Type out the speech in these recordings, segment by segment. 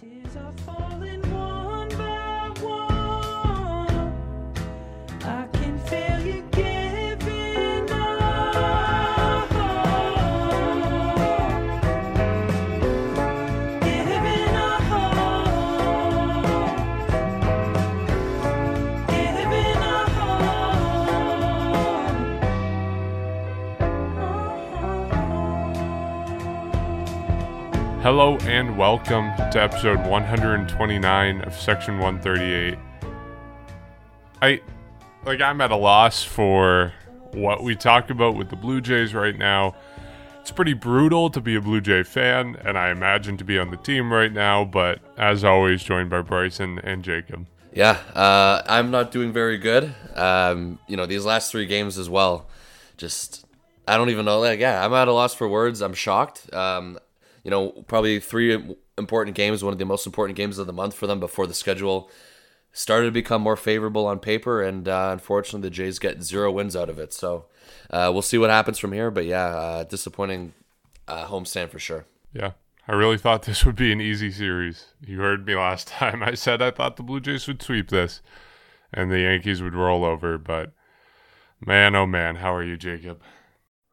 Tears are falling one Hello and welcome to episode 129 of Section 138. I like I'm at a loss for what we talk about with the Blue Jays right now. It's pretty brutal to be a Blue Jay fan, and I imagine to be on the team right now, but as always, joined by Bryson and Jacob. Yeah, uh, I'm not doing very good. Um, you know, these last three games as well. Just, I don't even know. Like, yeah, I'm at a loss for words. I'm shocked. Um, you know, probably three important games, one of the most important games of the month for them before the schedule started to become more favorable on paper. And uh, unfortunately, the Jays get zero wins out of it. So uh, we'll see what happens from here. But yeah, uh, disappointing uh, homestand for sure. Yeah. I really thought this would be an easy series. You heard me last time. I said I thought the Blue Jays would sweep this and the Yankees would roll over, but man, oh man, how are you, Jacob?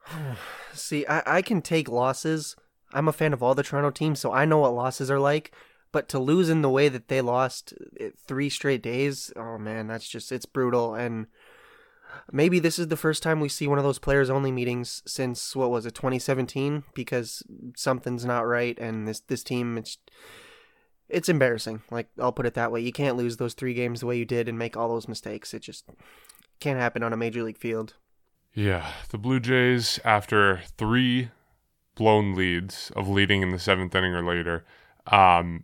See, I, I can take losses. I'm a fan of all the Toronto teams, so I know what losses are like. But to lose in the way that they lost eh, three straight days, oh man, that's just it's brutal. And maybe this is the first time we see one of those players only meetings since what was it, 2017? Because something's not right, and this this team it's it's embarrassing. Like I'll put it that way. You can't lose those three games the way you did and make all those mistakes. It just can't happen on a major league field. Yeah, the Blue Jays, after three blown leads of leading in the seventh inning or later, um,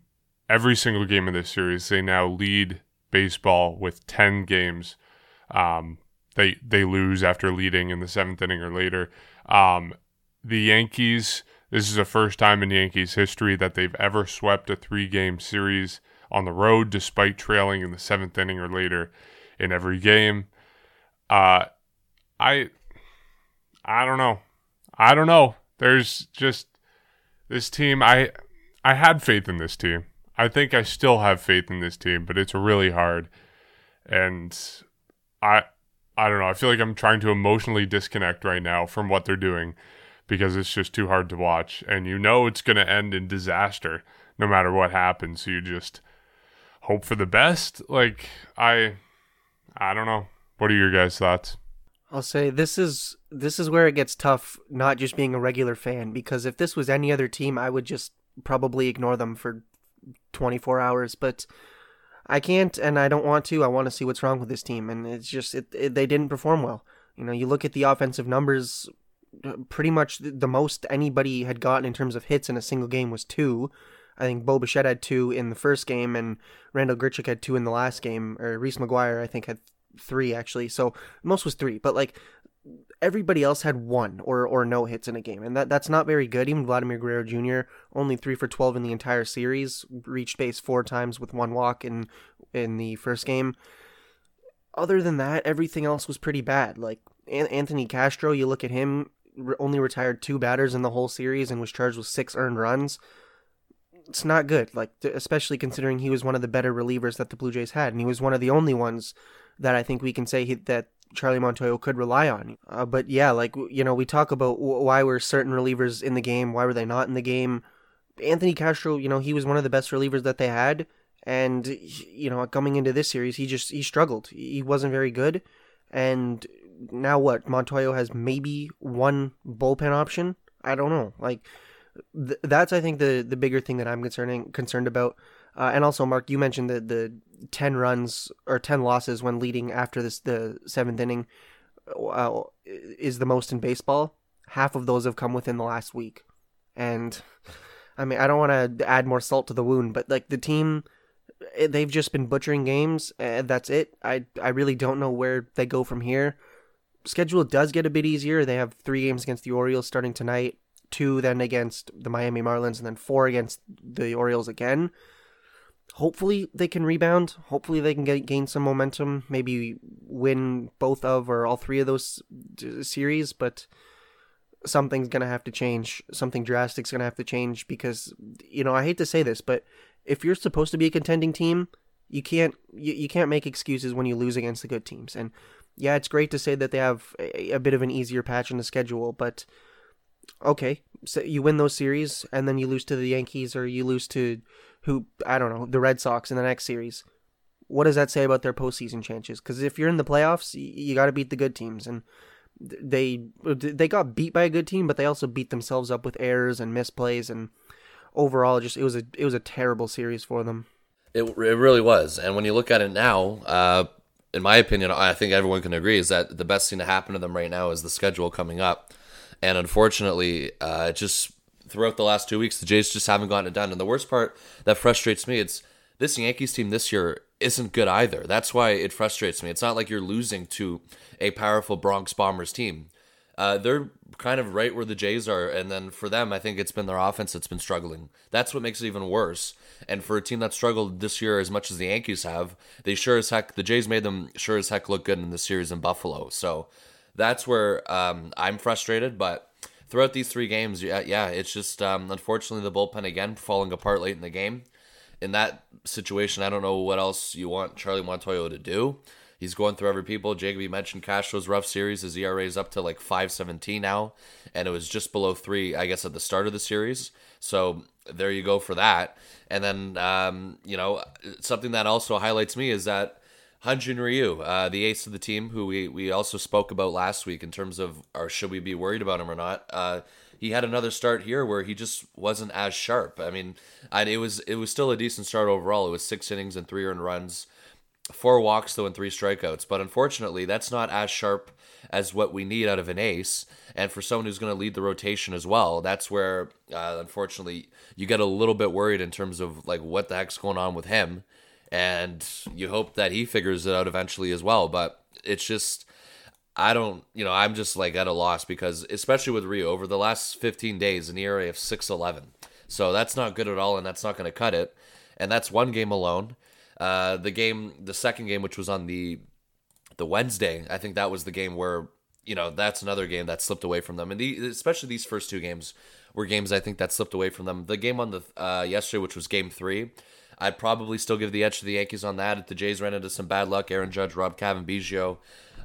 every single game of this series, they now lead baseball with 10 games. Um, they they lose after leading in the seventh inning or later. Um, the Yankees, this is the first time in Yankees history that they've ever swept a three game series on the road despite trailing in the seventh inning or later in every game. Uh, I I don't know. I don't know. There's just this team. I I had faith in this team. I think I still have faith in this team, but it's really hard. And I I don't know. I feel like I'm trying to emotionally disconnect right now from what they're doing because it's just too hard to watch. And you know it's going to end in disaster no matter what happens. So you just hope for the best. Like I I don't know. What are your guys' thoughts? I'll say this is this is where it gets tough not just being a regular fan because if this was any other team I would just probably ignore them for 24 hours. But I can't and I don't want to. I want to see what's wrong with this team and it's just it, it, they didn't perform well. You know you look at the offensive numbers uh, pretty much the most anybody had gotten in terms of hits in a single game was two. I think Bo Bichette had two in the first game and Randal Grichuk had two in the last game or Reese McGuire I think had three actually. So most was three, but like everybody else had one or or no hits in a game, and that that's not very good. Even Vladimir Guerrero Jr. only three for twelve in the entire series, reached base four times with one walk in in the first game. Other than that, everything else was pretty bad. Like Anthony Castro, you look at him, only retired two batters in the whole series and was charged with six earned runs. It's not good, like especially considering he was one of the better relievers that the Blue Jays had, and he was one of the only ones that I think we can say he, that Charlie Montoyo could rely on. Uh, but yeah, like you know, we talk about w- why were certain relievers in the game, why were they not in the game. Anthony Castro, you know, he was one of the best relievers that they had, and you know, coming into this series, he just he struggled. He wasn't very good, and now what? Montoyo has maybe one bullpen option. I don't know. Like th- that's I think the the bigger thing that I'm concerning concerned about. Uh, and also, Mark, you mentioned the the ten runs or ten losses when leading after this the seventh inning uh, is the most in baseball. Half of those have come within the last week, and I mean I don't want to add more salt to the wound, but like the team, eh, they've just been butchering games, and that's it. I I really don't know where they go from here. Schedule does get a bit easier. They have three games against the Orioles starting tonight, two then against the Miami Marlins, and then four against the Orioles again hopefully they can rebound. Hopefully they can get, gain some momentum. Maybe win both of or all three of those series. But something's gonna have to change. Something drastic's gonna have to change because you know I hate to say this, but if you're supposed to be a contending team, you can't you, you can't make excuses when you lose against the good teams. And yeah, it's great to say that they have a, a bit of an easier patch in the schedule, but okay, so you win those series and then you lose to the Yankees or you lose to who I don't know the Red Sox in the next series. What does that say about their postseason chances? Because if you're in the playoffs, you, you got to beat the good teams, and they they got beat by a good team, but they also beat themselves up with errors and misplays, and overall, just it was a it was a terrible series for them. It, it really was. And when you look at it now, uh, in my opinion, I think everyone can agree is that the best thing to happen to them right now is the schedule coming up. And unfortunately, uh, just throughout the last two weeks, the Jays just haven't gotten it done. And the worst part that frustrates me, it's this Yankees team this year isn't good either. That's why it frustrates me. It's not like you're losing to a powerful Bronx Bombers team. Uh, they're kind of right where the Jays are, and then for them, I think it's been their offense that's been struggling. That's what makes it even worse. And for a team that struggled this year as much as the Yankees have, they sure as heck the Jays made them sure as heck look good in the series in Buffalo. So that's where um, I'm frustrated. But throughout these three games, yeah, yeah it's just um, unfortunately the bullpen again falling apart late in the game. In that situation, I don't know what else you want Charlie Montoyo to do. He's going through every people. Jacob, you mentioned Castro's rough series. His ERA is up to like 517 now, and it was just below three, I guess, at the start of the series. So there you go for that. And then, um, you know, something that also highlights me is that Hyun-Jin Ryu, uh, the ace of the team, who we, we also spoke about last week in terms of, or should we be worried about him or not? Uh, he had another start here where he just wasn't as sharp. I mean, I, it was it was still a decent start overall. It was six innings and three earned runs four walks though and three strikeouts. But unfortunately, that's not as sharp as what we need out of an ace. And for someone who's going to lead the rotation as well, that's where uh, unfortunately you get a little bit worried in terms of like what the heck's going on with him. And you hope that he figures it out eventually as well. But it's just. I don't, you know, I'm just like at a loss because, especially with Ryu over the last 15 days, an ERA of 6.11. So that's not good at all, and that's not going to cut it. And that's one game alone. Uh, the game, the second game, which was on the the Wednesday, I think that was the game where you know that's another game that slipped away from them, and the, especially these first two games were games I think that slipped away from them. The game on the uh, yesterday, which was Game Three, I'd probably still give the edge to the Yankees on that. If the Jays ran into some bad luck, Aaron Judge, Rob Biggio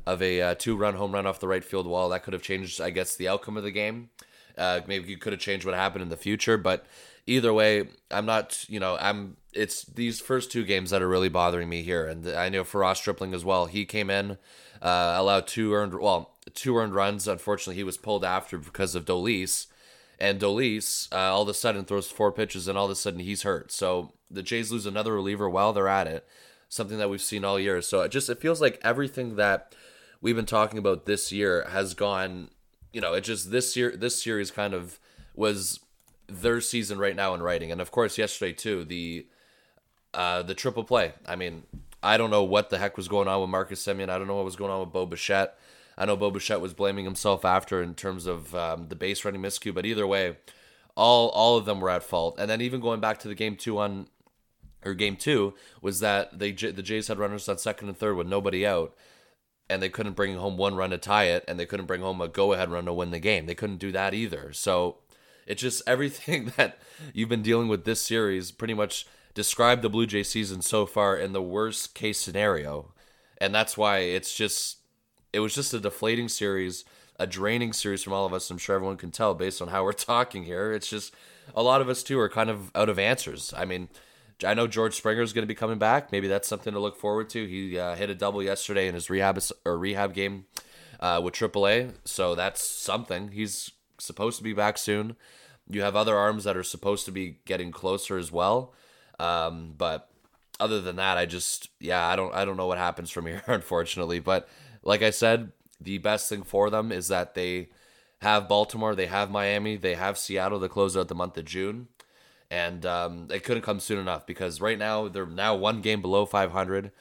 of a uh, two-run home run off the right field wall, that could have changed, I guess, the outcome of the game. Uh, maybe you could have changed what happened in the future, but either way, I'm not, you know, I'm it's these first two games that are really bothering me here. And I know for Ross Stripling as well, he came in, uh, allowed two earned, well, two earned runs. Unfortunately, he was pulled after because of Dolis. And Dolis uh, all of a sudden throws four pitches, and all of a sudden he's hurt. So the Jays lose another reliever while they're at it, something that we've seen all year. So it just it feels like everything that we've been talking about this year has gone. You know, it just this year this series kind of was their season right now in writing, and of course yesterday too the uh, the triple play. I mean, I don't know what the heck was going on with Marcus Semien. I don't know what was going on with Bo Bichette. I know Bo Bichette was blaming himself after in terms of um, the base running miscue, but either way, all all of them were at fault. And then even going back to the game two on or game two was that they the Jays had runners on second and third with nobody out, and they couldn't bring home one run to tie it, and they couldn't bring home a go ahead run to win the game. They couldn't do that either. So it's just everything that you've been dealing with this series pretty much describe the Blue Jay season so far in the worst case scenario. And that's why it's just it was just a deflating series, a draining series from all of us. I'm sure everyone can tell based on how we're talking here. It's just a lot of us too are kind of out of answers. I mean, I know George Springer is going to be coming back. Maybe that's something to look forward to. He uh, hit a double yesterday in his rehab or rehab game uh, with AAA, so that's something. He's supposed to be back soon. You have other arms that are supposed to be getting closer as well. Um, but other than that, I just yeah, I don't I don't know what happens from here, unfortunately. But like I said, the best thing for them is that they have Baltimore, they have Miami, they have Seattle to close out the month of June, and um, it couldn't come soon enough because right now they're now one game below 500.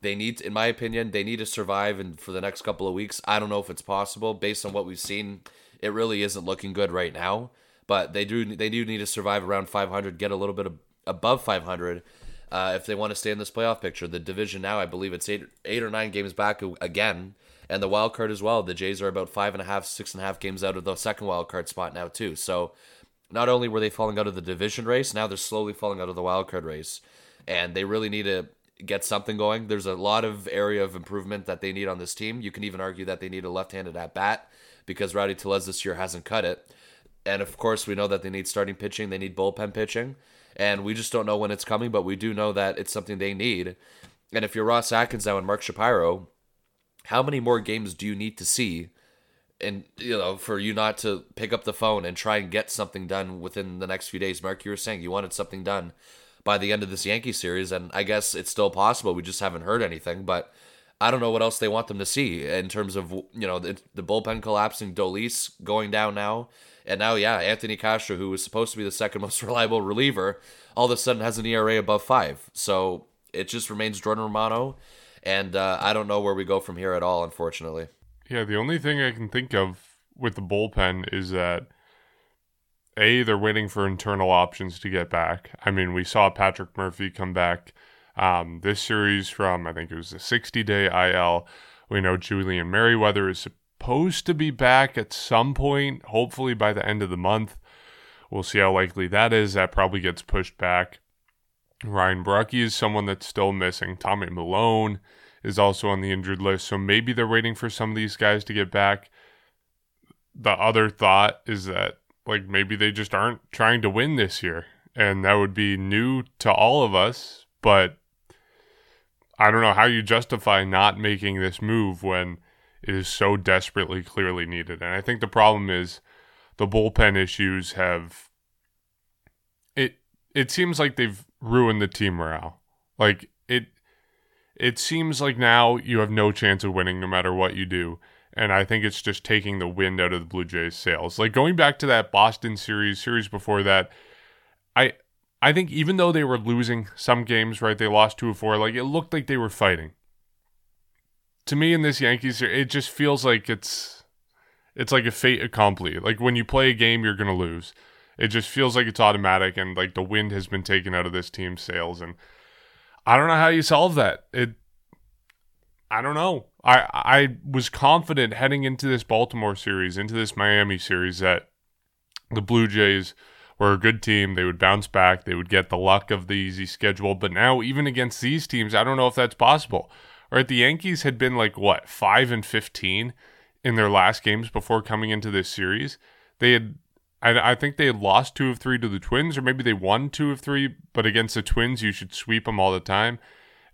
They need, in my opinion, they need to survive and for the next couple of weeks. I don't know if it's possible based on what we've seen. It really isn't looking good right now, but they do they do need to survive around 500, get a little bit of above 500 uh, if they want to stay in this playoff picture. The division now, I believe it's eight, eight or nine games back again, and the wild card as well. The Jays are about five and a half, six and a half games out of the second wild card spot now too. So not only were they falling out of the division race, now they're slowly falling out of the wild card race, and they really need to get something going. There's a lot of area of improvement that they need on this team. You can even argue that they need a left-handed at bat because Rowdy Tellez this year hasn't cut it. And of course, we know that they need starting pitching, they need bullpen pitching, and we just don't know when it's coming, but we do know that it's something they need. And if you're Ross Atkins now and Mark Shapiro, how many more games do you need to see and you know for you not to pick up the phone and try and get something done within the next few days. Mark you were saying you wanted something done by the end of this yankee series and i guess it's still possible. We just haven't heard anything but i don't know what else they want them to see in terms of you know the, the bullpen collapsing dolis going down now. And now yeah anthony castro who was supposed to be the second most reliable reliever all of a sudden has an era above five. So it just remains jordan romano and uh, i don't know where we go from here at all unfortunately Yeah, the only thing I can think of with the bullpen is that A, they're waiting for internal options to get back. I mean, we saw Patrick Murphy come back um, this series from, I think it was a 60 day IL. We know Julian Merryweather is supposed to be back at some point, hopefully by the end of the month. We'll see how likely that is. That probably gets pushed back. Ryan Borucki is someone that's still missing. Tommy Milone is also on the injured list. So maybe they're waiting for some of these guys to get back. The other thought is that like maybe they just aren't trying to win this year. And that would be new to all of us, but I don't know how you justify not making this move when it is so desperately clearly needed. And I think the problem is the bullpen issues have it it seems like they've ruined the team morale. Like it it seems like now you have no chance of winning no matter what you do. And I think it's just taking the wind out of the Blue Jays' sails. Like going back to that Boston series, series before that, I I think even though they were losing some games, right, they lost two or four, like it looked like they were fighting. To me in this Yankees it just feels like it's it's like a fait accompli. Like when you play a game, you're gonna lose. It just feels like it's automatic and like the wind has been taken out of this team's sails and I don't know how you solve that. It I don't know. I I was confident heading into this Baltimore series, into this Miami series that the Blue Jays were a good team. They would bounce back. They would get the luck of the easy schedule. But now, even against these teams, I don't know if that's possible. Right? The Yankees had been like what five and fifteen in their last games before coming into this series. They had I, I think they lost two of three to the Twins, or maybe they won two of three. But against the Twins, you should sweep them all the time.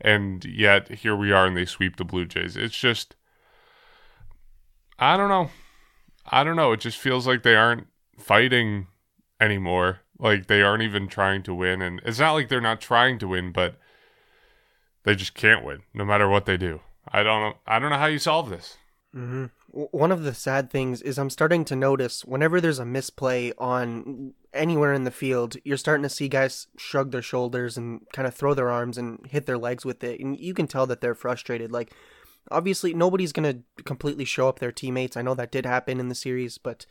And yet here we are, and they sweep the Blue Jays. It's just, I don't know, I don't know. It just feels like they aren't fighting anymore. Like they aren't even trying to win, and it's not like they're not trying to win, but they just can't win, no matter what they do. I don't know. I don't know how you solve this. hmm One of the sad things is I'm starting to notice whenever there's a misplay on anywhere in the field, you're starting to see guys shrug their shoulders and kind of throw their arms and hit their legs with it. And you can tell that they're frustrated. Like, obviously, nobody's going to completely show up their teammates. I know that did happen in the series, but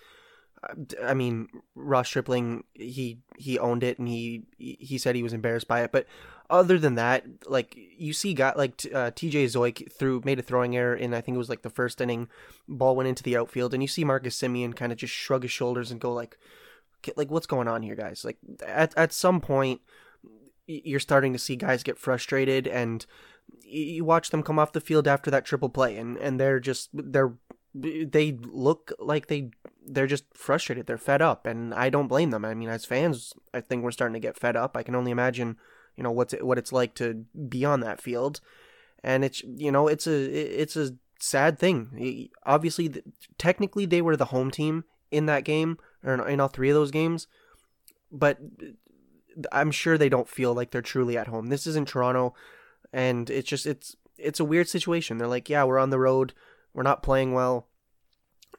uh, I mean, Ross Stripling, he he owned it and he he said he was embarrassed by it. But other than that, like you see, got like uh, T.J. Zeuch threw made a throwing error in I think it was like the first inning. Ball went into the outfield, and you see Marcus Semien kind of just shrug his shoulders and go like, "K- like what's going on here, guys? Like at at some point, you're starting to see guys get frustrated and. You watch them come off the field after that triple play, and, and they're just they're they look like they they're just frustrated. They're fed up, and I don't blame them. I mean, as fans, I think we're starting to get fed up. I can only imagine, you know, what's it, what it's like to be on that field, and it's you know, it's a it's a sad thing. Obviously, th- technically, they were the home team in that game, or in- in all three of those games, but I'm sure they don't feel like they're truly at home. This isn't Toronto, and it's just it's it's a weird situation. They're like, yeah, we're on the road, we're not playing well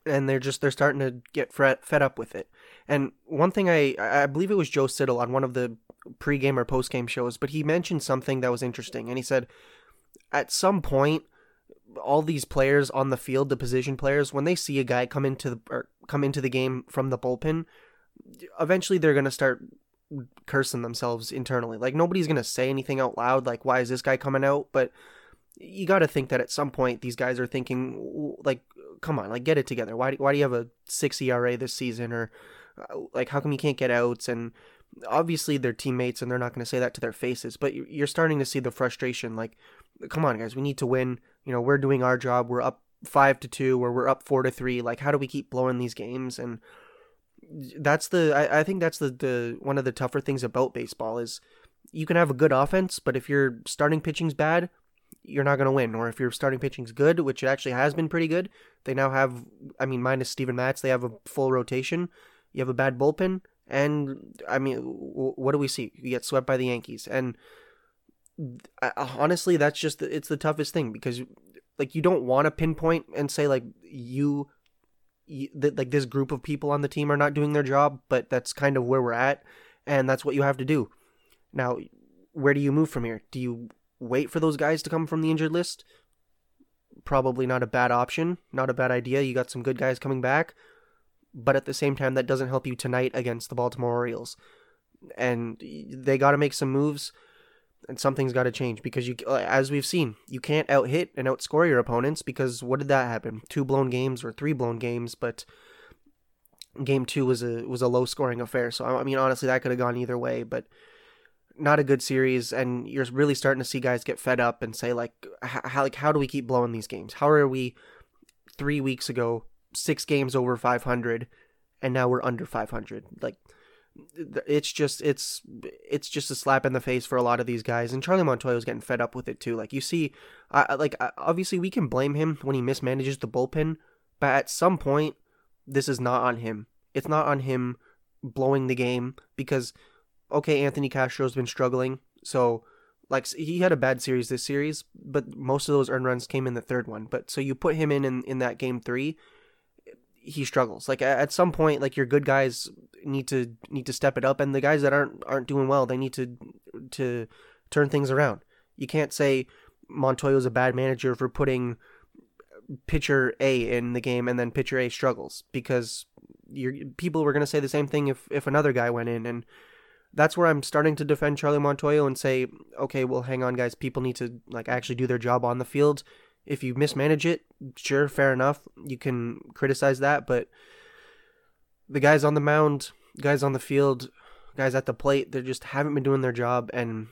and they're just they're starting to get fed up with it. And one thing I I believe it was Joe Siddall on one of the pregame or postgame shows, but he mentioned something that was interesting, and he said at some point all these players on the field, the position players, when they see a guy come into the come into the game from the bullpen, eventually they're gonna start cursing themselves internally. Like nobody's gonna say anything out loud, like why is this guy coming out? But you got to think that at some point these guys are thinking like come on like get it together why, do, why do you have a 6 era this season or uh, like how come you can't get outs and obviously they're teammates and they're not going to say that to their faces but you- you're starting to see the frustration like come on guys we need to win. You know we're doing our job. We're up 5 to 2 or we're up 4 to 3 like how do we keep blowing these games? And that's the I, I think that's the, the one of the tougher things about baseball is you can have a good offense but if your starting pitching's bad you're not going to win. Or if your starting pitching's good which it actually has been pretty good they now have i mean minus Steven Matz they have a full rotation. You have a bad bullpen and i mean what do we see? You get swept by the yankees. And honestly that's just the, it's the toughest thing because like you don't want to pinpoint and say like you, you that like this group of people on the team are not doing their job but that's kind of where we're at and that's what you have to do. Now where do you move from here? Do you wait for those guys to come from the injured list? Probably not a bad option not a bad idea. You got some good guys coming back but at the same time that doesn't help you tonight against the baltimore orioles. And they got to make some moves and something's got to change because you uh, as we've seen you can't out hit and outscore your opponents because what did that happen? Two blown games or three blown games but game two was a was a low scoring affair. So i mean honestly that could have gone either way but not a good series. And you're really starting to see guys get fed up and say like how like how do we keep blowing these games? How are we 3 weeks ago 6 games over 500 and now we're under 500 like it's just it's it's just a slap in the face for a lot of these guys and Charlie montoyo was getting fed up with it too. Like you see I like obviously we can blame him when he mismanages the bullpen but at some point this is not on him. It's not on him blowing the game because okay Anthony Castro's been struggling so like he had a bad series this series but most of those earned runs came in the third one. But so you put him in in, in that game 3 he struggles. Like at some point, like your good guys need to need to step it up, and the guys that aren't aren't doing well, they need to to turn things around. You can't say Montoyo's a bad manager for putting pitcher A in the game and then pitcher A struggles because your people were going to say the same thing if if another guy went in and that's where I'm starting to defend Charlie Montoyo and say, okay, well, hang on, guys. People need to like actually do their job on the field if you mismanage it, sure, fair enough. You can criticize that, but the guys on the mound, guys on the field, guys at the plate, they just haven't been doing their job, and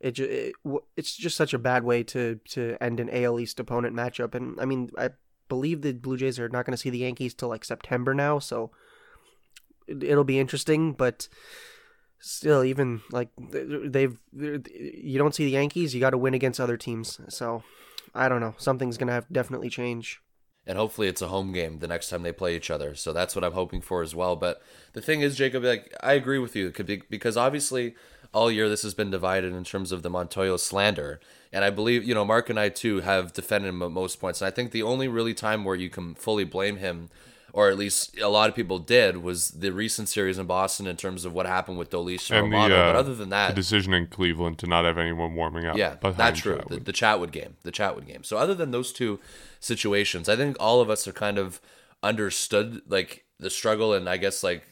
it, it it's just such a bad way to to end an AL East opponent matchup. And I mean, I believe the Blue Jays are not going to see the Yankees till like September now, so it'll be interesting, but still even like they've you don't see the Yankees, you got to win against other teams. So I don't know. Something's to have definitely change. And hopefully it's a home game the next time they play each other. So that's what I'm hoping for as well. But the thing is, Jacob, like I agree with you It could be, because obviously all year this has been divided in terms of the Montoyo slander. And I believe, you know, Mark and I too have defended him at most points. And I think the only really time where you can fully blame him or at least a lot of people did, was the recent series in Boston in terms of what happened with Dolis and Romano. The, uh, but other than that, the decision in Cleveland to not have anyone warming up. Yeah, that's true. The, the Chatwood game, the Chatwood game. So other than those two situations, I think all of us are kind of understood like the struggle and I guess like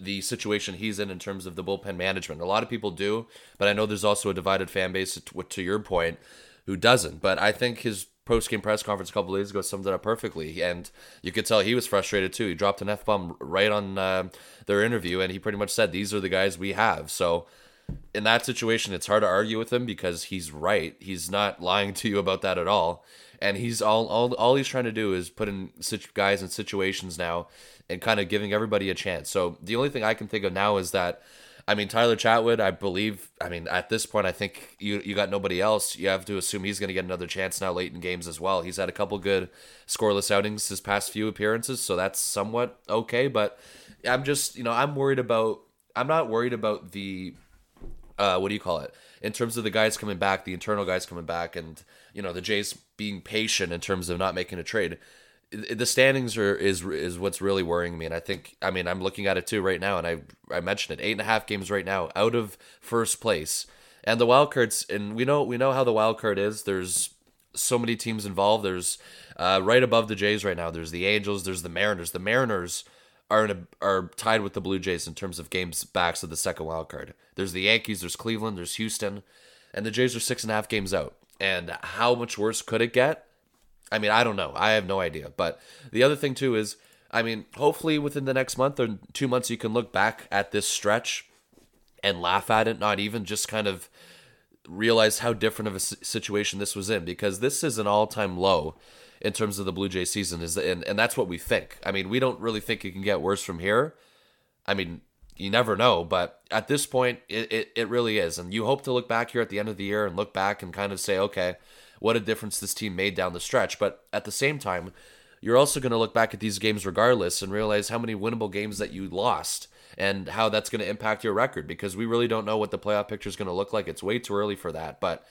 the situation he's in in terms of the bullpen management. A lot of people do, but I know there's also a divided fan base to, to your point who doesn't. But I think his post game press conference a couple days ago summed it up perfectly, and you could tell he was frustrated too. He dropped an f bomb right on uh, their interview, and he pretty much said, "These are the guys we have." So. In that situation, it's hard to argue with him because he's right. He's not lying to you about that at all, and he's all all, all he's trying to do is put in such guys in situations now, and kind of giving everybody a chance. So the only thing I can think of now is that I mean, Tyler Chatwood, I believe. I mean, at this point, I think you you got nobody else. You have to assume he's going to get another chance now late in games as well. He's had a couple good scoreless outings his past few appearances, so that's somewhat okay. But I'm just, you know, I'm worried about. I'm not worried about the, uh, what do you call it? In terms of the guys coming back, the internal guys coming back, and you know the Jays being patient in terms of not making a trade the standings are is is what's really worrying me, and I think I mean I'm looking at it too right now, and I I mentioned it eight and a half games right now out of first place, and the wild cards, and we know we know how the wild card is. There's so many teams involved. There's uh, right above the Jays right now. There's the Angels. There's the Mariners. The Mariners are in a, are tied with the Blue Jays in terms of games backs of the second wild card. There's the Yankees. There's Cleveland. There's Houston, and the Jays are six and a half games out. And how much worse could it get? I mean, I don't know. I have no idea. But the other thing too is I mean, hopefully within the next month or two months, you can look back at this stretch and laugh at it, not even just kind of realize how different of a situation this was in because this is an all-time low in terms of the Blue Jay season is and, and that's what we think. I mean, we don't really think it can get worse from here. I mean, you never know, but at this point, it, it, it really is. And you hope to look back here at the end of the year and look back and kind of say, okay, what a difference this team made down the stretch. But at the same time, you're also going to look back at these games regardless and realize how many winnable games that you lost and how that's going to impact your record because we really don't know what the playoff picture is going to look like. It's way too early for that. But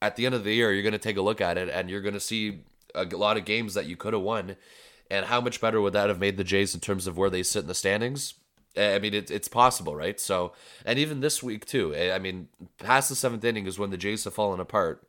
at the end of the year, you're going to take a look at it and you're going to see a lot of games that you could have won. And how much better would that have made the Jays in terms of where they sit in the standings? Eh, I mean, it, it's possible, right? So, and even this week too. Eh, I mean, past the seventh inning is when the Jays have fallen apart.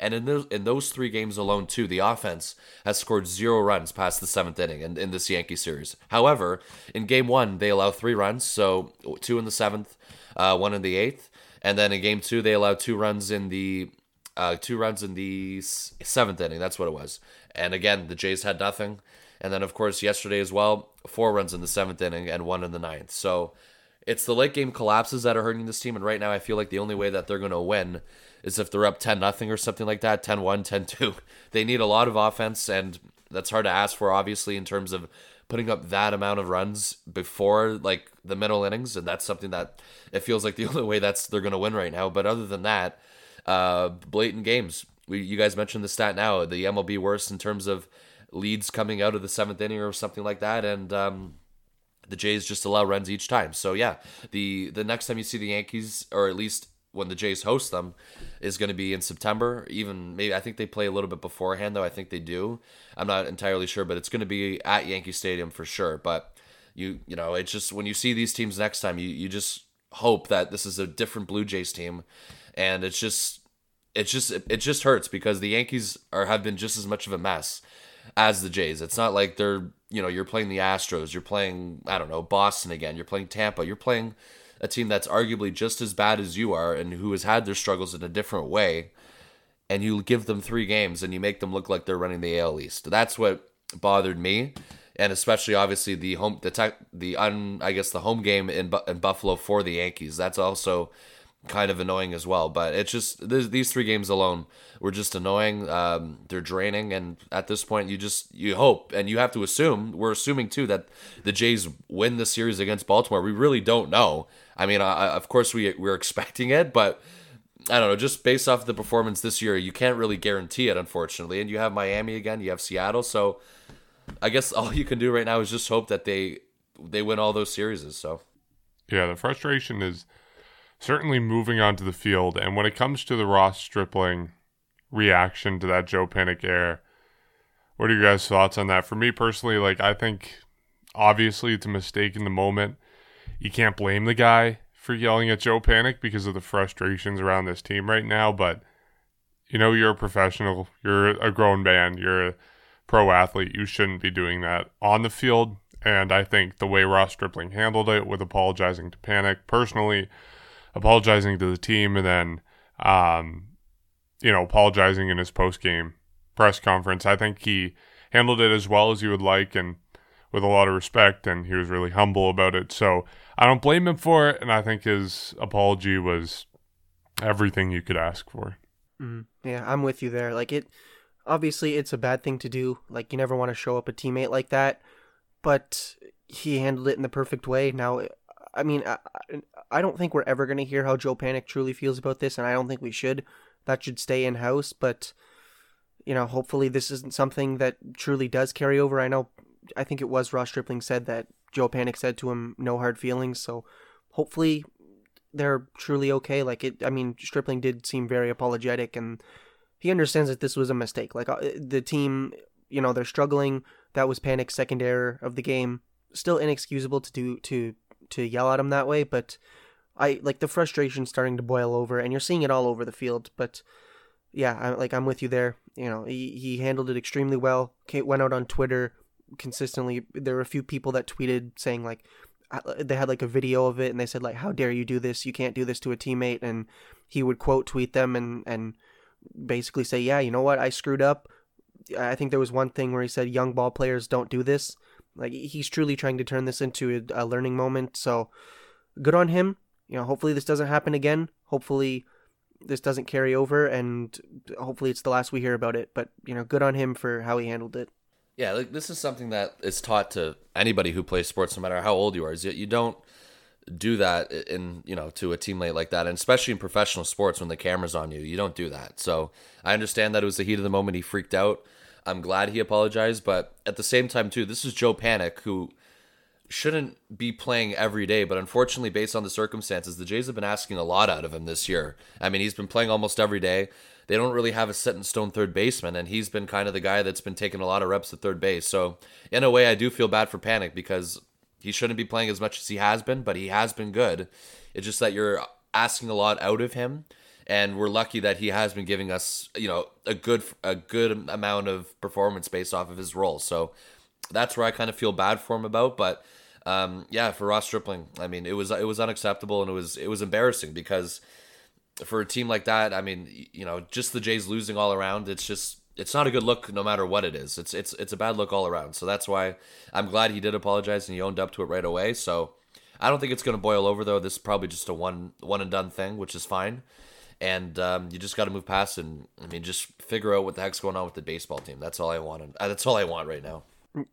And in those in those three games alone, too, the offense has scored zero runs past the seventh inning in, in this Yankee series. However, in game one, they allow three runs, so two in the seventh, uh, one in the eighth, and then in game two, they allow two runs in the uh, two runs in the seventh inning. That's what it was. And again, the Jays had nothing. And then, of course, yesterday as well, four runs in the seventh inning and one in the ninth. So it's the late game collapses that are hurting this team. And right now, I feel like the only way that they're going to win is if they're up 10 nothing or something like that 10 1, 10 2. They need a lot of offense, and that's hard to ask for, obviously, in terms of putting up that amount of runs before like the middle innings. And that's something that it feels like the only way that's they're going to win right now. But other than that, uh, blatant games. We, you guys mentioned the stat now. The MLB worst in terms of leads coming out of the seventh inning or something like that, and um, the Jays just allow runs each time. So yeah, the the next time you see the Yankees, or at least when the Jays host them, is going to be in September. Even maybe I think they play a little bit beforehand, though. I think they do. I'm not entirely sure, but it's going to be at Yankee Stadium for sure. But you you know, it's just when you see these teams next time, you you just hope that this is a different Blue Jays team, and it's just it's just it just hurts because the Yankees are have been just as much of a mess as the Jays. It's not like they're you know you're playing the Astros, you're playing I don't know Boston again, you're playing Tampa, you're playing a team that's arguably just as bad as you are and who has had their struggles in a different way, and you give them three games and you make them look like they're running the AL East. That's what bothered me. And especially, obviously, the home, the tech, the un, I guess, the home game in, in Buffalo for the Yankees. That's also kind of annoying as well. But it's just these three games alone were just annoying. Um, they're draining, and at this point, you just you hope and you have to assume. We're assuming too that the Jays win the series against Baltimore. We really don't know. I mean, I, of course we we're expecting it, but I don't know. Just based off the performance this year, you can't really guarantee it, unfortunately. And you have Miami again, you have Seattle, so I guess all you can do right now is just hope that they they win all those series. So. Yeah, the frustration is certainly moving onto the field. And when it comes to the Ross Stripling reaction to that Joe Panik air, what are your guys' thoughts on that? For me personally, like I think obviously it's a mistake in the moment. You can't blame the guy for yelling at Joe Panik because of the frustrations around this team right now, but you know, you're a professional, you're a grown man, you're a pro athlete, you shouldn't be doing that on the field. And I think the way Ross Stripling handled it with apologizing to Panik, personally apologizing to the team, and then, um, you know, apologizing in his post game press conference, I think he handled it as well as you would like and with a lot of respect, and he was really humble about it. So I don't blame him for it, and I think his apology was everything you could ask for. Mm, yeah, I'm with you there. Like it, obviously, it's a bad thing to do. Like you never want to show up a teammate like that, but he handled it in the perfect way. Now, I mean, I, I- I don't think we're ever gonna hear how Joe Panik truly feels about this, and I don't think we should. That should stay in house. But you know, hopefully, this isn't something that truly does carry over. I know, I think it was Ross Stripling said that Joe Panik said to him, "No hard feelings." So hopefully, they're truly okay. Like it, I mean, Stripling did seem very apologetic, and he understands that this was a mistake. Like uh, the team, you know, they're struggling. That was Panik's second error of the game. Still inexcusable to do to to yell at him that way, but I like the frustration starting to boil over, and you're seeing it all over the field. But yeah, I, like I'm with you there. You know, he he handled it extremely well. Kate went out on Twitter consistently. There were a few people that tweeted saying like uh, they had like a video of it and they said like how dare you do this you can't do this to a teammate and he would quote tweet them and and basically say yeah you know what i screwed up i think there was one thing where he said young ball players don't do this Like he's truly trying to turn this into a, a learning moment. So good on him. You know, hopefully this doesn't happen again. Hopefully this doesn't carry over, and hopefully it's the last we hear about it. But you know, good on him for how he handled it. Yeah, like this is something that is taught to anybody who plays sports, no matter how old you are. Is you don't do that in you know to a teammate like that, and especially in professional sports when the camera's on you, you don't do that. So I understand that it was the heat of the moment. He freaked out. I'm glad he apologized, but at the same time too, this is Joe Panik who shouldn't be playing every day, but unfortunately, based on the circumstances, the Jays have been asking a lot out of him this year. I mean, he's been playing almost every day. They don't really have a set in stone third baseman, and he's been kind of the guy that's been taking a lot of reps at third base. So, in a way, I do feel bad for Panik because he shouldn't be playing as much as he has been, but he has been good. It's just that you're asking a lot out of him, and we're lucky that he has been giving us, you know, a good a good amount of performance based off of his role. So that's where I kind of feel bad for him about, but um, yeah, for Ross Stripling, I mean, it was it was unacceptable and it was it was embarrassing because for a team like that, I mean, you know, just the Jays losing all around, it's just it's not a good look no matter what it is. It's it's it's a bad look all around. So that's why I'm glad he did apologize and he owned up to it right away. So I don't think it's going to boil over though. This is probably just a one one and done thing, which is fine. And um, you just got to move past and I mean, just figure out what the heck's going on with the baseball team. That's all I want. That's all I want right now.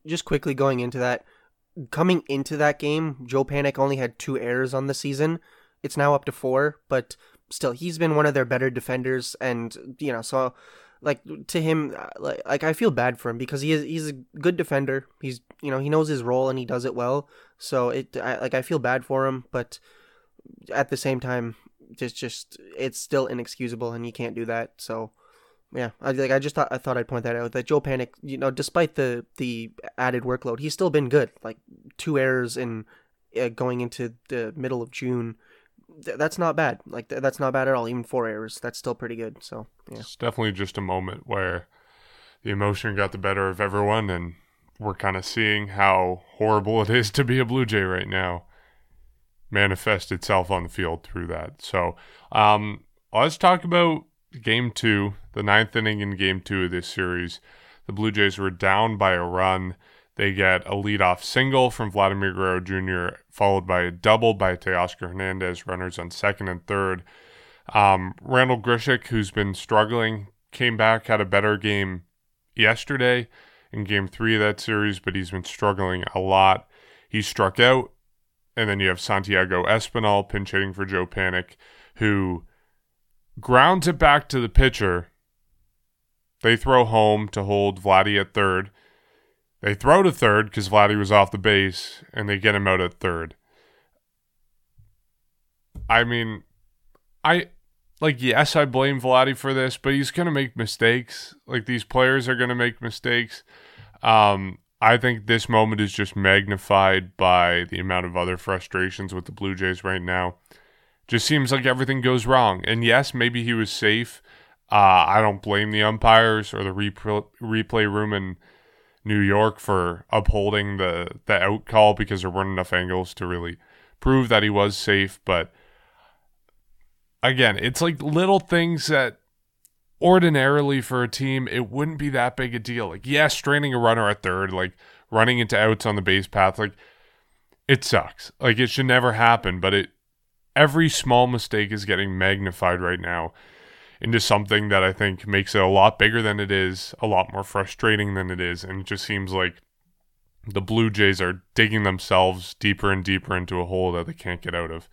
Just quickly going into that, coming into that game, Joe Panik only had two errors on the season. It's now up to four, but still, he's been one of their better defenders, and you know, so like to him, uh, like, like I feel bad for him because he is he's a good defender. He's you know he knows his role and he does it well. So it I, like I feel bad for him, but at the same time, just just it's still inexcusable, and you can't do that. So yeah, I like I just thought I thought I'd point that out that Joe Panik, you know, despite the the added workload, he's still been good. Like two errors in uh, going into the middle of June, th- that's not bad. Like th- that's not bad at all. Even four errors, that's still pretty good. So yeah, It's definitely just a moment where the emotion got the better of everyone, and we're kind of seeing how horrible it is to be a Blue Jay right now manifest itself on the field through that. So, um, let's talk about game two, the ninth inning in game two of this series. The Blue Jays were down by a run. They get a leadoff single from Vladimir Guerrero Jr., followed by a double by Teoscar Hernandez, runners on second and third. Um, Randal Grichuk, who's been struggling, came back, had a better game yesterday in game three of that series, but he's been struggling a lot. He struck out. And then you have Santiago Espinal pinch hitting for Joe Panik, who grounds it back to the pitcher. They throw home to hold Vladdy at third. They throw to third because Vladdy was off the base, and they get him out at third. I mean, I like yes, I blame Vladdy for this, but he's gonna make mistakes. Like these players are gonna make mistakes. Um, I think this moment is just magnified by the amount of other frustrations with the Blue Jays right now. Just seems like everything goes wrong. And yes, maybe he was safe. Uh, I don't blame the umpires or the repl- replay room in New York for upholding the the out call because there weren't enough angles to really prove that he was safe. But again, it's like little things that ordinarily for a team it wouldn't be that big a deal. Like yes, straining a runner at third, like running into outs on the base path, like it sucks. Like it should never happen, but it every small mistake is getting magnified right now into something that I think makes it a lot bigger than it is, a lot more frustrating than it is, and it just seems like the Blue Jays are digging themselves deeper and deeper into a hole that they can't get out of.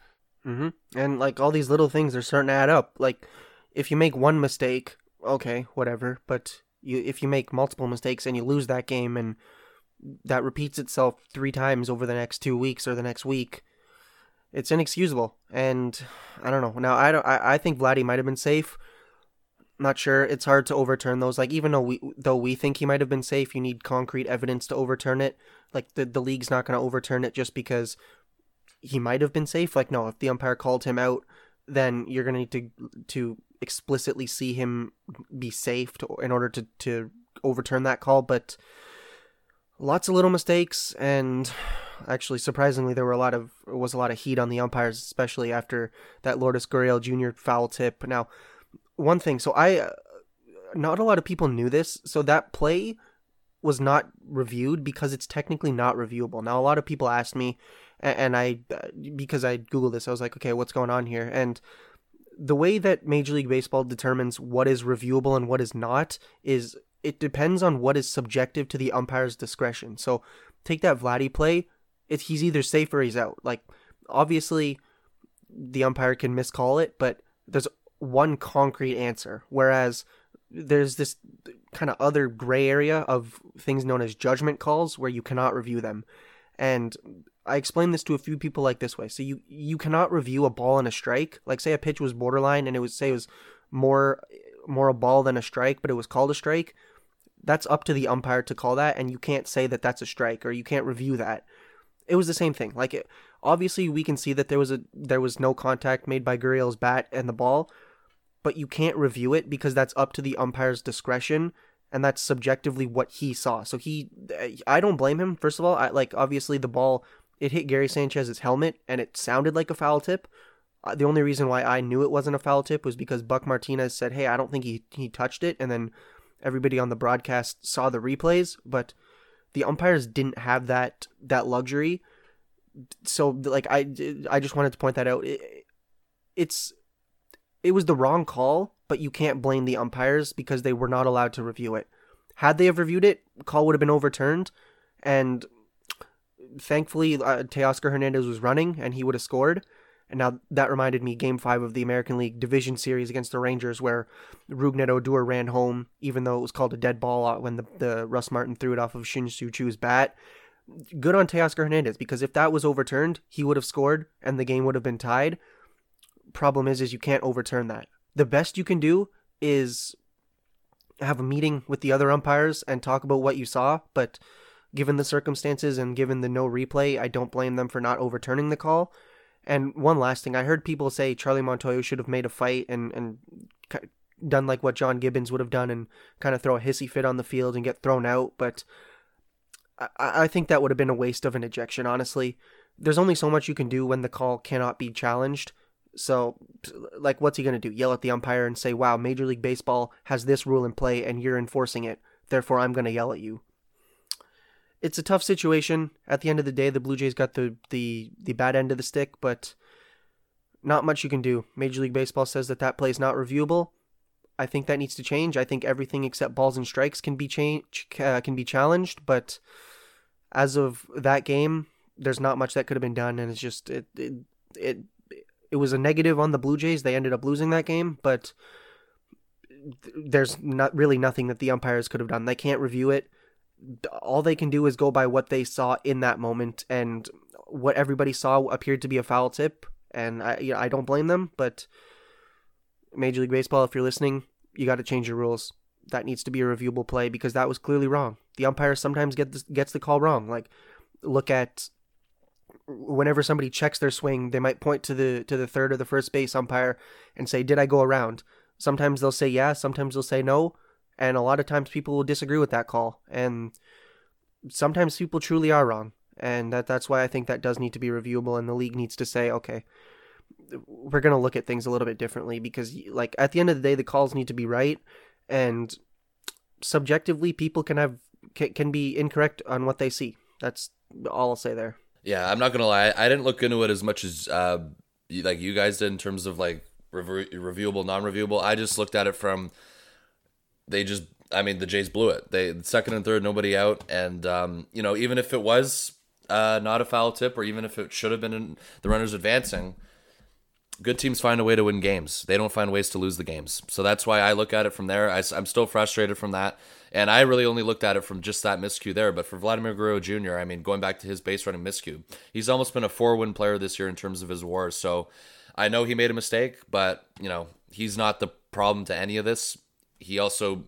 hmm and like all these little things are starting to add up. Like if you make one mistake, okay, whatever. But you if you make multiple mistakes and you lose that game and that repeats itself three times over the next two weeks or the next week, it's inexcusable. And I don't know. Now I don't. I, I think Vladdy might have been safe. Not sure. It's hard to overturn those. Like even though we though we think he might have been safe, you need concrete evidence to overturn it. Like the the league's not going to overturn it just because he might have been safe. Like no, if the umpire called him out, then you're going to need to to explicitly see him be safe to, in order to to overturn that call. But lots of little mistakes and actually surprisingly there were a lot of was a lot of heat on the umpires especially after that Lourdes Gurriel Jr. foul tip. Now, one thing, so I uh, not a lot of people knew this, so that play was not reviewed because it's technically not reviewable. Now, a lot of people asked me, a- and I, uh, because I Googled this, I was like, okay, what's going on here? And the way that Major League Baseball determines what is reviewable and what is not is it depends on what is subjective to the umpire's discretion. So take that Vladdy play, it, he's either safe or he's out. Like, obviously, the umpire can miscall it, but there's one concrete answer. Whereas there's this kind of other gray area of things known as judgment calls where you cannot review them. And I explained this to a few people like this way. So you you cannot review a ball and a strike. Like say a pitch was borderline and it was say it was more more a ball than a strike, but it was called a strike. That's up to the umpire to call that, and you can't say that that's a strike or you can't review that. It was the same thing. Like it, obviously we can see that there was a there was no contact made by Gurriel's bat and the ball, but you can't review it because that's up to the umpire's discretion and that's subjectively what he saw. So he I don't blame him first of all. I like obviously the ball it hit Gary Sanchez's helmet and it sounded like a foul tip. Uh, the only reason why I knew it wasn't a foul tip was because Buck Martinez said, "Hey, I don't think he he touched it." And then everybody on the broadcast saw the replays, but the umpires didn't have that that luxury. So like I I just wanted to point that out. It, it's it was the wrong call, but you can't blame the umpires because they were not allowed to review it. Had they have reviewed it, call would have been overturned, and thankfully uh, Teoscar Hernandez was running and he would have scored. And now that reminded me, Game Five of the American League Division Series against the Rangers, where Rougned Odor ran home, even though it was called a dead ball uh, when the, the Russ Martin threw it off of Shin Soo Choo's bat. Good on Teoscar Hernandez because if that was overturned, he would have scored and the game would have been tied. Problem is, is you can't overturn that. The best you can do is have a meeting with the other umpires and talk about what you saw, but given the circumstances and given the no replay, I don't blame them for not overturning the call. And one last thing, I heard people say Charlie Montoyo should have made a fight and and done like what John Gibbons would have done and kind of throw a hissy fit on the field and get thrown out. But I, I think that would have been a waste of an ejection. Honestly, there's only so much you can do when the call cannot be challenged. So, like, what's he going to do? Yell at the umpire and say, wow, Major League Baseball has this rule in play and you're enforcing it. Therefore, I'm going to yell at you. It's a tough situation. At the end of the day, the Blue Jays got the, the, the bad end of the stick, but not much you can do. Major League Baseball says that that play is not reviewable. I think that needs to change. I think everything except balls and strikes can be change, uh, can be challenged, but as of that game, there's not much that could have been done, and it's just it it it, it was a negative on the Blue Jays. They ended up losing that game, but there's not really nothing that the umpires could have done. They can't review it. All they can do is go by what they saw in that moment, and what everybody saw appeared to be a foul tip. And I, you know, I don't blame them, but Major League Baseball, if you're listening, you got to change your rules. That needs to be a reviewable play because that was clearly wrong. The umpire sometimes get this, gets the call wrong. Like, look at whenever somebody checks their swing, they might point to the to the third or the first base umpire and say, "Did I go around?" Sometimes they'll say yeah, sometimes they'll say no, and a lot of times people will disagree with that call. And sometimes people truly are wrong, and that that's why I think that does need to be reviewable, and the league needs to say, okay, we're gonna look at things a little bit differently because, like, at the end of the day, the calls need to be right, and subjectively, people can have can, can be incorrect on what they see. That's all I'll say there. Yeah, I'm not gonna lie. I didn't look into it as much as uh, you- like you guys did in terms of like rev- reviewable, non-reviewable. I just looked at it from they just. I mean, the Jays blew it. They second and third, nobody out, and um, you know, even if it was uh, not a foul tip, or even if it should have been in the runners advancing, good teams find a way to win games. They don't find ways to lose the games. So that's why I look at it from there. I, am still frustrated from that. And I really only looked at it from just that miscue there. But for Vladimir Guerrero Jr., I mean, going back to his base running miscue, he's almost been a four win player this year in terms of his war. So I know he made a mistake, but, you know, he's not the problem to any of this. He also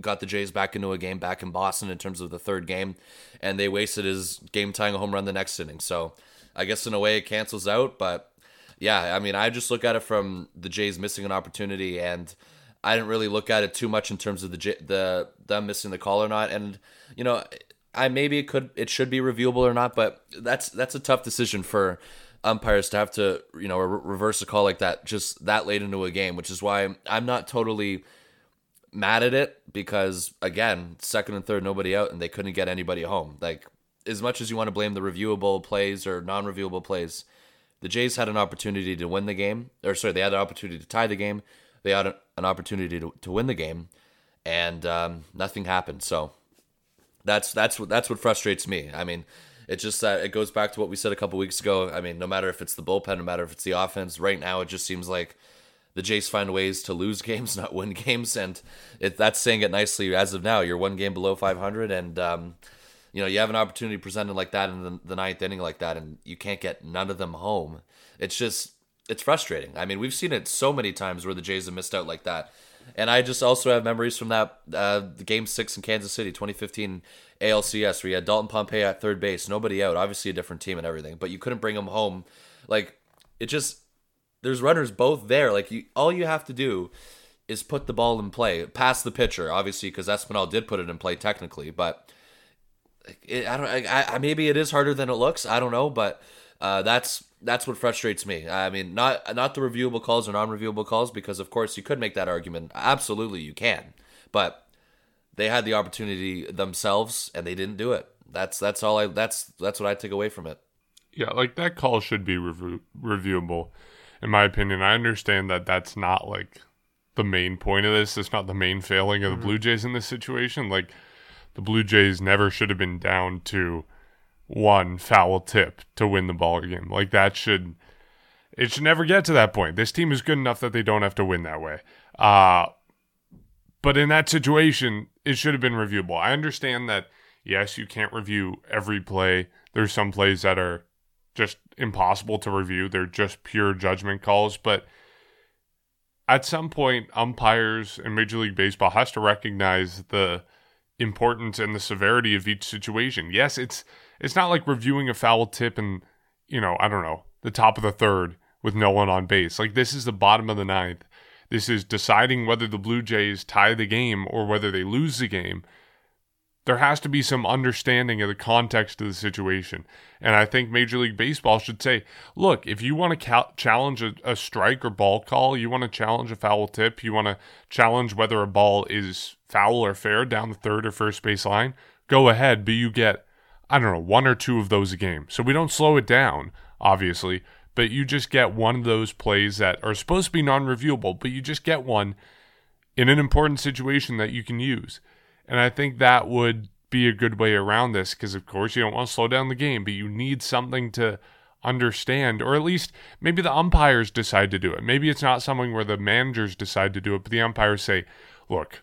got the Jays back into a game back in Boston in terms of the third game, and they wasted his game tying home run the next inning. So I guess in a way it cancels out, but yeah, I mean, I just look at it from the Jays missing an opportunity, and I didn't really look at it too much in terms of the the them missing the call or not. And you know, I maybe it could it should be reviewable or not, but that's that's a tough decision for umpires to have to you know re- reverse a call like that just that late into a game, which is why I'm not totally mad at it because again, second and third, nobody out, and they couldn't get anybody home. Like as much as you want to blame the reviewable plays or non-reviewable plays, the Jays had an opportunity to win the game, or sorry, they had an opportunity to tie the game. They had an opportunity to, to win the game, and um, nothing happened. So that's that's what that's what frustrates me. I mean, it's just that it goes back to what we said a couple weeks ago. I mean, no matter if it's the bullpen, no matter if it's the offense, right now it just seems like the Jays find ways to lose games, not win games, and it, that's saying it nicely. As of now, you're one game below 500, and um, you know you have an opportunity presented like that in the, the ninth inning like that, and you can't get none of them home. It's just it's frustrating. I mean, we've seen it so many times where the Jays have missed out like that. And I just also have memories from that uh, game six in Kansas City, 2015 ALCS, where you had Dalton Pompey at third base, nobody out, obviously a different team and everything, but you couldn't bring them home. Like it just there's runners both there. Like you, all you have to do is put the ball in play, pass the pitcher, obviously, because Espinal did put it in play technically, but it, I don't. I, I maybe it is harder than it looks. I don't know, but uh, that's that's what frustrates me. I mean, not not the reviewable calls or non-reviewable calls, because of course you could make that argument. Absolutely, you can, but they had the opportunity themselves and they didn't do it. That's that's all I. That's that's what I take away from it. Yeah, like that call should be review- reviewable, in my opinion. I understand that that's not like the main point of this. It's not the main failing of the mm-hmm. Blue Jays in this situation. Like the Blue Jays never should have been down to one foul tip to win the ball game. Like that should it should never get to that point. This team is good enough that they don't have to win that way. Uh but in that situation, it should have been reviewable. I understand that yes, you can't review every play. There's some plays that are just impossible to review. They're just pure judgment calls, but at some point umpires in Major League Baseball has to recognize the importance and the severity of each situation. Yes, it's it's not like reviewing a foul tip and you know, I don't know, the top of the third with no one on base. Like this is the bottom of the ninth. This is deciding whether the Blue Jays tie the game or whether they lose the game. There has to be some understanding of the context of the situation. And I think Major League Baseball should say, look, if you want to challenge a, a strike or ball call, you want to challenge a foul tip, you want to challenge whether a ball is foul or fair down the third or first base line, go ahead, but you get, I don't know, one or two of those a game. So we don't slow it down, obviously, but you just get one of those plays that are supposed to be non reviewable, but you just get one in an important situation that you can use. And I think that would be a good way around this because, of course, you don't want to slow down the game, but you need something to understand, or at least maybe the umpires decide to do it. Maybe it's not something where the managers decide to do it, but the umpires say, look,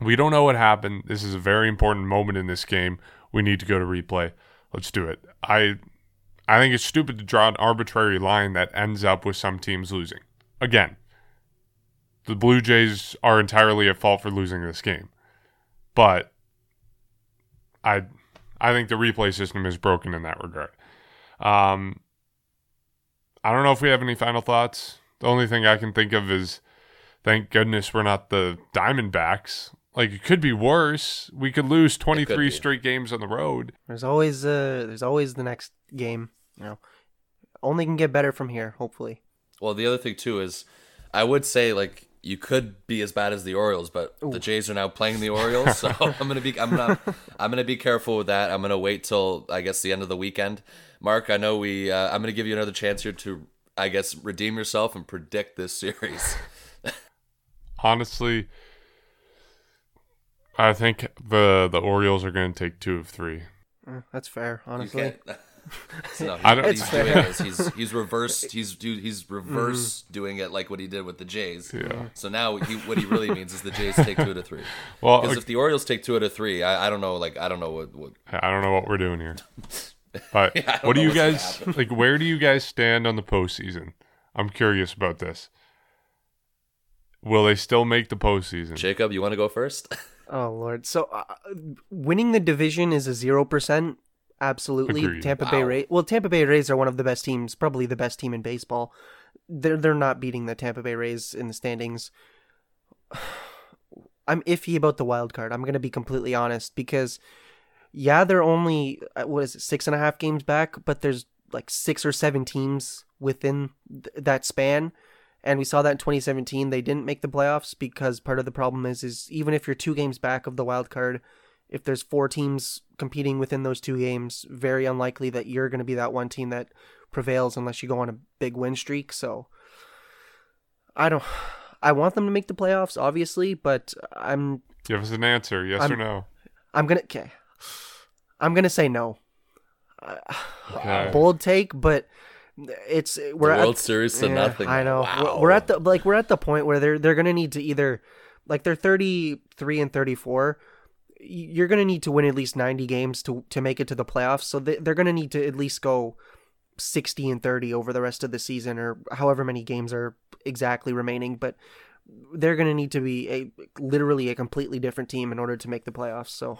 we don't know what happened. This is a very important moment in this game. We need to go to replay. Let's do it. I I think it's stupid to draw an arbitrary line that ends up with some teams losing. Again, the Blue Jays are entirely at fault for losing this game. But I I think the replay system is broken in that regard. Um I don't know if we have any final thoughts. The only thing I can think of is thank goodness we're not the Diamondbacks. Like it could be worse. We could lose 23 be. straight games on the road. There's always uh there's always the next game, you know. Only can get better from here, hopefully. Well, the other thing too is, I would say like you could be as bad as the Orioles, but the Jays are now playing the Orioles, so I'm gonna be I'm gonna I'm gonna be careful with that. I'm gonna wait till I guess the end of the weekend. Mark, I know we uh, I'm gonna give you another chance here to I guess redeem yourself and predict this series. Honestly, I think the the Orioles are going to take 2 of 3. Uh, that's fair, honestly. can't. I don't- what he's It's doing fair. is he's he's reversed. He's do he's reverse doing it like what he did with the Jays. Yeah. So now he, what he really means is the Jays take two out of three. Well, Because okay, if the Orioles take two out of three, I, I don't know. Like I don't know what, what I don't know what we're doing here. But I don't what do you guys like where do you guys stand on the postseason? I'm curious about this. Will they still make the postseason? Jacob, you want to go first? Oh lord. So uh, winning the division is a 0%. Absolutely. Agreed. Tampa Bay Rays. Well, Tampa Bay Rays are one of the best teams, probably the best team in baseball. They're they're not beating the Tampa Bay Rays in the standings. I'm iffy about the wild card. I'm gonna be completely honest because, yeah, they're only uh, what is it six and a half games back, but there's like six or seven teams within th- that span, And we saw that in 2017. They didn't make the playoffs because part of the problem is is even if you're two games back of the wild card, if there's four teams competing within those two games, very unlikely that you're going to be that one team that prevails unless you go on a big win streak. So I don't I want them to make the playoffs obviously, but I'm Give us an answer, yes I'm- or no. I'm to okay. I'm going to say no. Okay. Bold take, but it's eh, we're the at World Series to Yeah, nothing. I know. Wow. We're- We're at the like we're at the point where they're they're gonna need to either like they're thirty three and thirty four. You're gonna need to win at least ninety games to to make it to the playoffs. So they, they're gonna need to at least go sixty and thirty over the rest of the season, or however many games are exactly remaining. But they're gonna need to be a literally a completely different team in order to make the playoffs. So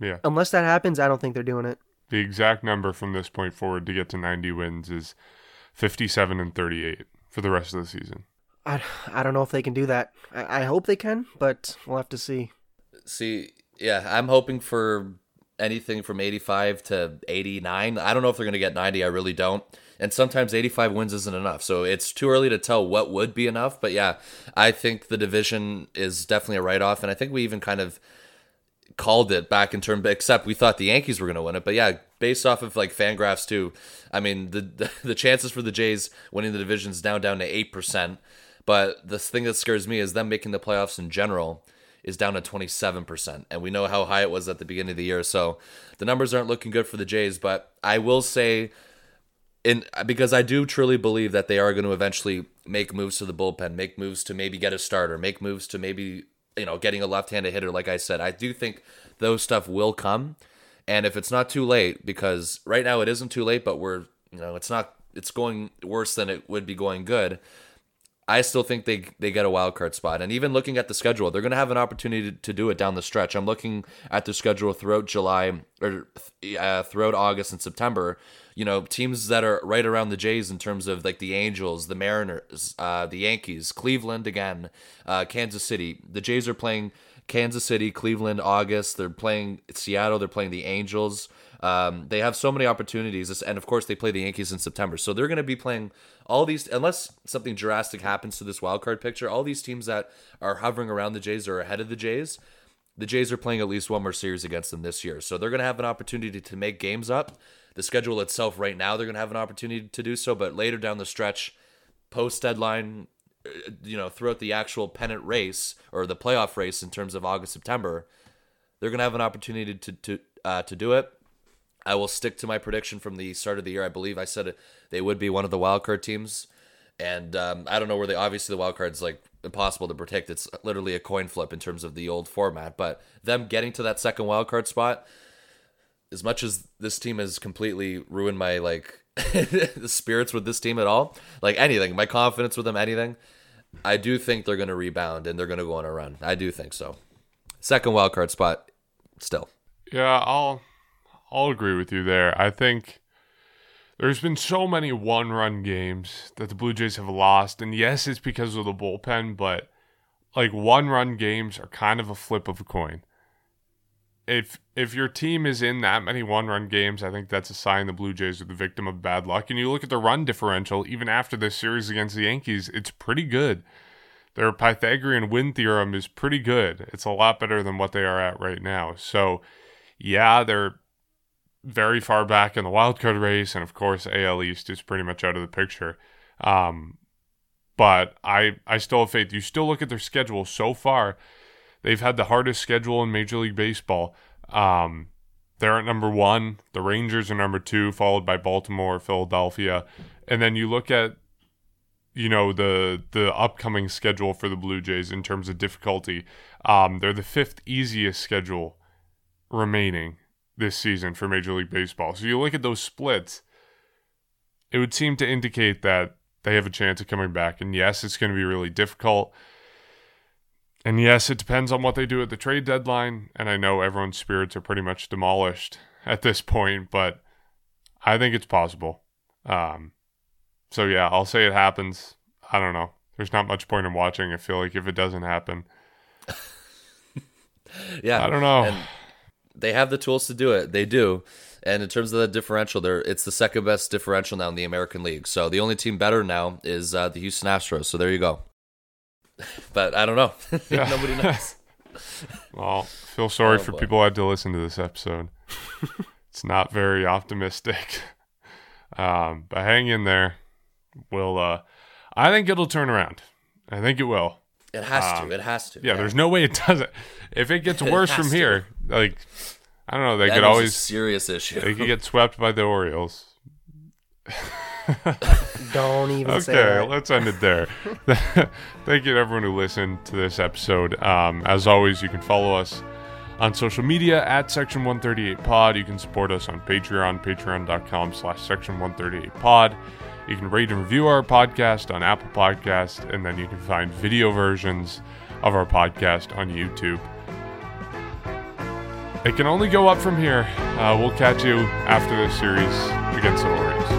Yeah. unless that happens, I don't think they're doing it. The exact number from this point forward to get to 90 wins is 57 and 38 for the rest of the season. I, I don't know if they can do that. I, I hope they can, but we'll have to see. See, yeah, I'm hoping for anything from 85 to 89. I don't know if they're going to get 90. I really don't. And sometimes 85 wins isn't enough. So it's too early to tell what would be enough. But yeah, I think the division is definitely a write off. And I think we even kind of called it back in term except we thought the Yankees were going to win it. But yeah based off of like fangraphs too I mean the, the the chances for the Jays winning the division is now down to 8% but the thing that scares me is them making the playoffs in general is down to 27% and we know how high it was at the beginning of the year so the numbers aren't looking good for the Jays. But I will say in because I do truly believe that they are going to eventually make moves to the bullpen, make moves to maybe get a starter, make moves to maybe you know getting a left-handed hitter. Like I said, I do think those stuff will come, and if it's not too late, because right now it isn't too late, but we're you know it's not it's going worse than it would be going good. I still think they they get a wild card spot, and even looking at the schedule, they're going to have an opportunity to, to do it down the stretch. I'm looking at the schedule throughout July or uh, throughout August and September. You know, teams that are right around the Jays in terms of like the Angels, the Mariners, uh, the Yankees, Cleveland again, uh, Kansas City. The Jays are playing Kansas City, Cleveland, August. They're playing Seattle. They're playing the Angels. Um, they have so many opportunities, and of course, they play the Yankees in September. So they're going to be playing all these, unless something drastic happens to this wild card picture. All these teams that are hovering around the Jays or ahead of the Jays. The Jays are playing at least one more series against them this year, so they're going to have an opportunity to make games up. The schedule itself, right now, they're going to have an opportunity to do so, but later down the stretch, post deadline, uh, you know, throughout the actual pennant race or the playoff race in terms of August September, they're going to have an opportunity to to uh, to do it. I will stick to my prediction from the start of the year. I believe I said it, they would be one of the wild card teams, and um, I don't know where they. Obviously, the wild card's like impossible to predict. It's literally a coin flip in terms of the old format. But them getting to that second wild card spot, as much as this team has completely ruined my like the spirits with this team at all, like anything, my confidence with them, anything. I do think they're going to rebound and they're going to go on a run. I do think so. Second wild card spot, still. Yeah, I'll I'll agree with you there. I think there's been so many one-run games that the Blue Jays have lost, and yes, it's because of the bullpen, but like one-run games are kind of a flip of a coin. If if your team is in that many one-run games, I think that's a sign the Blue Jays are the victim of bad luck. And you look at the run differential, even after this series against the Yankees, it's pretty good. Their Pythagorean win theorem is pretty good. It's a lot better than what they are at right now. So, yeah, they're very far back in the wild card race, and of course, AL East is pretty much out of the picture. Um, but I I still have faith. You still look at their schedule so far; they've had the hardest schedule in Major League Baseball. Um, they're at number one. The Rangers are number two, followed by Baltimore, Philadelphia, and then you look at you know the the upcoming schedule for the Blue Jays in terms of difficulty. Um, they're the fifth easiest schedule remaining this season for Major League Baseball. So you look at those splits, it would seem to indicate that they have a chance of coming back. And yes, it's going to be really difficult. And yes, it depends on what they do at the trade deadline. And I know everyone's spirits are pretty much demolished at this point, but I think it's possible. Um, so yeah, I'll say it happens. I don't know. There's not much point in watching. I feel like if it doesn't happen, Yeah. I don't know. And they have the tools to do it. They do. And in terms of the differential, there it's the second best differential now in the American League. So the only team better now is uh, the Houston Astros. So there you go. But I don't know. Yeah. Nobody knows. Well, feel sorry Oh, for boy. people who had to listen to this episode. it's not very optimistic. Um, but hang in there. We'll uh I think it'll turn around. I think it will. It has Um, to. It has to. Yeah, there's no way it doesn't. If it gets worse has from to. here, like I don't know, they That could always serious issue. they could get swept by the Orioles. Don't even say Okay, let's end it there. Thank you to everyone who listened to this episode. Um, as always, you can follow us on social media at Section 138 Pod. You can support us on Patreon, patreon.com slash Section 138 Pod. You can rate and review our podcast on Apple Podcast, and then you can find video versions of our podcast on YouTube. It can only go up from here. Uh, we'll catch you after this series against the Orioles.